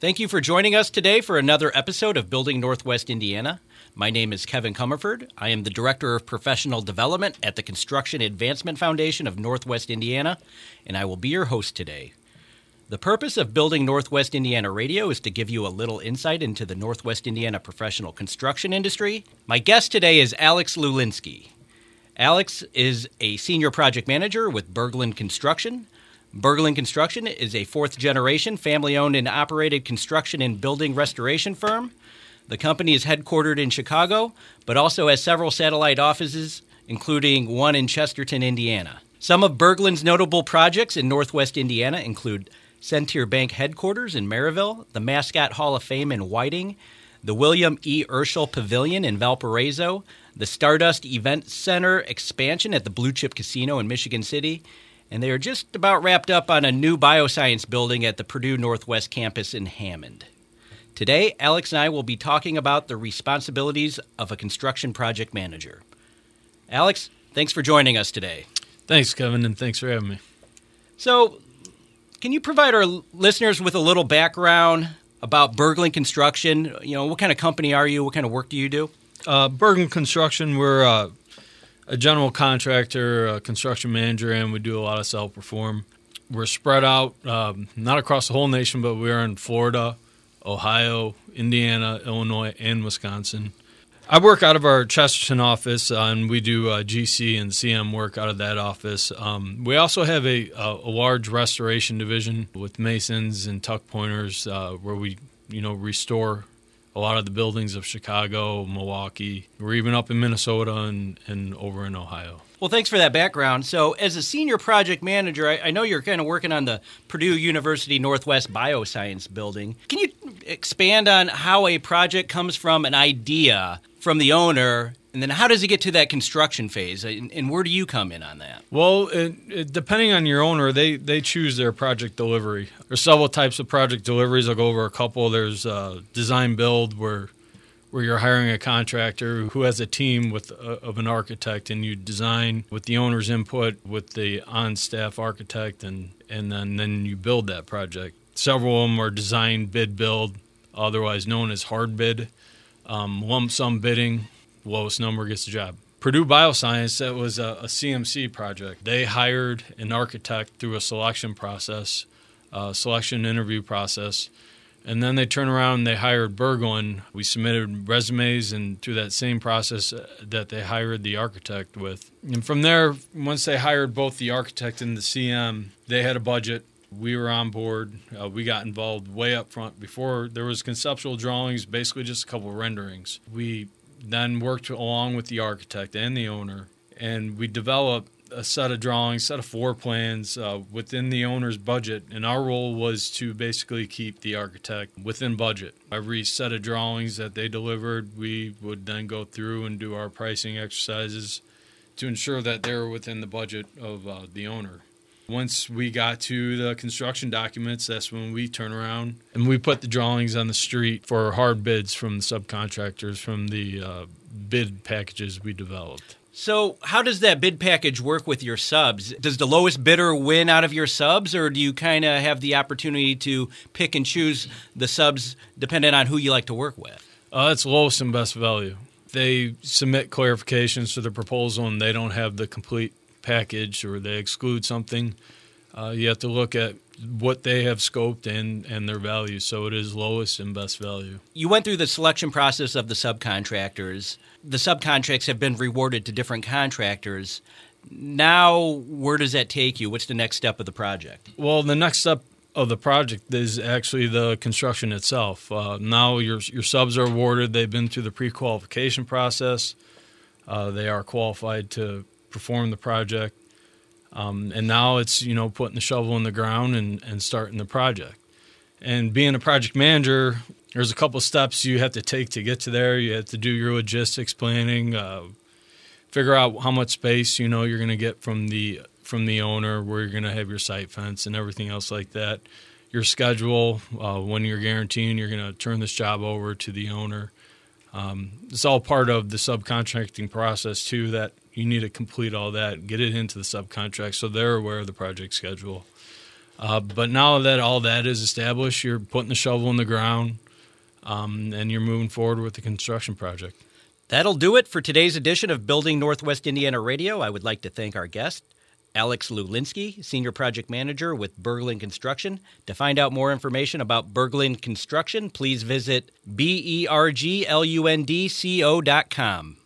Thank you for joining us today for another episode of Building Northwest Indiana. My name is Kevin Comerford. I am the Director of Professional Development at the Construction Advancement Foundation of Northwest Indiana, and I will be your host today. The purpose of Building Northwest Indiana Radio is to give you a little insight into the Northwest Indiana professional construction industry. My guest today is Alex Lulinski. Alex is a senior project manager with Berglund Construction. Berglund Construction is a fourth generation, family owned and operated construction and building restoration firm. The company is headquartered in Chicago, but also has several satellite offices, including one in Chesterton, Indiana. Some of Berglund's notable projects in Northwest Indiana include Centier Bank headquarters in Merrillville, the Mascot Hall of Fame in Whiting, the William E. Urschel Pavilion in Valparaiso, the Stardust Event Center expansion at the Blue Chip Casino in Michigan City, and they are just about wrapped up on a new bioscience building at the Purdue Northwest campus in Hammond. Today, Alex and I will be talking about the responsibilities of a construction project manager. Alex, thanks for joining us today. Thanks, Kevin, and thanks for having me. So, can you provide our listeners with a little background about Berglund Construction? You know, what kind of company are you? What kind of work do you do? Uh, Berglund Construction, we're uh, a general contractor, a construction manager, and we do a lot of self perform. We're spread out, um, not across the whole nation, but we are in Florida, Ohio, Indiana, Illinois, and Wisconsin. I work out of our Chesterton office, uh, and we do uh, GC and CM work out of that office. Um, we also have a, a, large restoration division with masons and tuck pointers, uh, where we, you know, restore a lot of the buildings of Chicago, Milwaukee. We're even up in Minnesota and, and over in Ohio. Well, thanks for that background. So, as a senior project manager, I, I, know you're kind of working on the Purdue University Northwest Bioscience building. Can you expand on how a project comes from an idea from the owner and then how does it get to that construction phase, and, where do you come in on that? Well, it, it, depending on your owner, they they choose their project delivery. There's several types of project deliveries. I'll go over a couple. There's uh, design build where where you're hiring a contractor who has a team with uh, of an architect, and you design with the owner's input, with the on-staff architect, and and then then you build that project. Several of them are design bid build, otherwise known as hard bid, um, lump sum bidding lowest number gets the job. Purdue Bioscience, that was a, a CMC project. They hired an architect through a selection process, selection interview process, and then they turned around and they hired Berglund. We submitted resumes, and through that same process, uh, that they hired the architect with. And from there, once they hired both the architect and the CM, they had a budget. We were on board. Uh, we got involved way up front before there was conceptual drawings, basically just a couple renderings. We then worked along with the architect and the owner, and we developed a set of drawings, set of floor plans uh, within the owner's budget. And our role was to basically keep the architect within budget. Every set of drawings that they delivered, we would then go through and do our pricing exercises to ensure that they were within the budget of uh, the owner. Once we got to the construction documents, that's when we turn around and we put the drawings on the street for hard bids from the subcontractors from the uh, bid packages we developed. So, how does that bid package work with your subs? Does the lowest bidder win out of your subs, or do you kind of have the opportunity to pick and choose the subs depending on who you like to work with? Uh, it's lowest and best value. They submit clarifications to the proposal and they don't have the complete package or they exclude something, uh, you have to look at what they have scoped and, and their value. So it is lowest and best value. You went through the selection process of the subcontractors. The subcontracts have been rewarded to different contractors. Now, where does that take you? What's the next step of the project? Well, the next step of the project is actually the construction itself. Uh, now your your subs are awarded. They've been through the pre-qualification process. Uh, they are qualified to perform the project. Um, and now it's you know putting the shovel in the ground and, and starting the project. And being a project manager, there's a couple steps you have to take to get to there. You have to do your logistics planning, uh, figure out how much space you know you're going to get from the from the owner, where you're going to have your site fence and everything else like that. Your schedule, uh, when you're guaranteeing you're going to turn this job over to the owner. Um, it's all part of the subcontracting process too. That you need to complete all that, get it into the subcontract so they're aware of the project schedule. Uh, but now that all that is established, you're putting the shovel in the ground um, and you're moving forward with the construction project. That'll do it for today's edition of Building Northwest Indiana Radio. I would like to thank our guest, Alex Lulinski, Senior Project Manager with Berglund Construction. To find out more information about Berglund Construction, please visit B E R G L U N D C O.com.